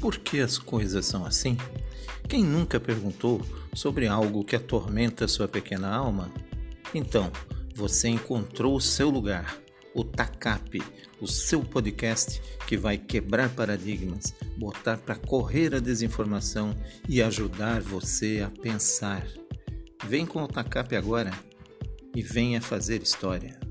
Por que as coisas são assim? Quem nunca perguntou sobre algo que atormenta sua pequena alma? Então, você encontrou o seu lugar, o TACAP, o seu podcast que vai quebrar paradigmas, botar para correr a desinformação e ajudar você a pensar. Vem com o TACAP agora e venha fazer história.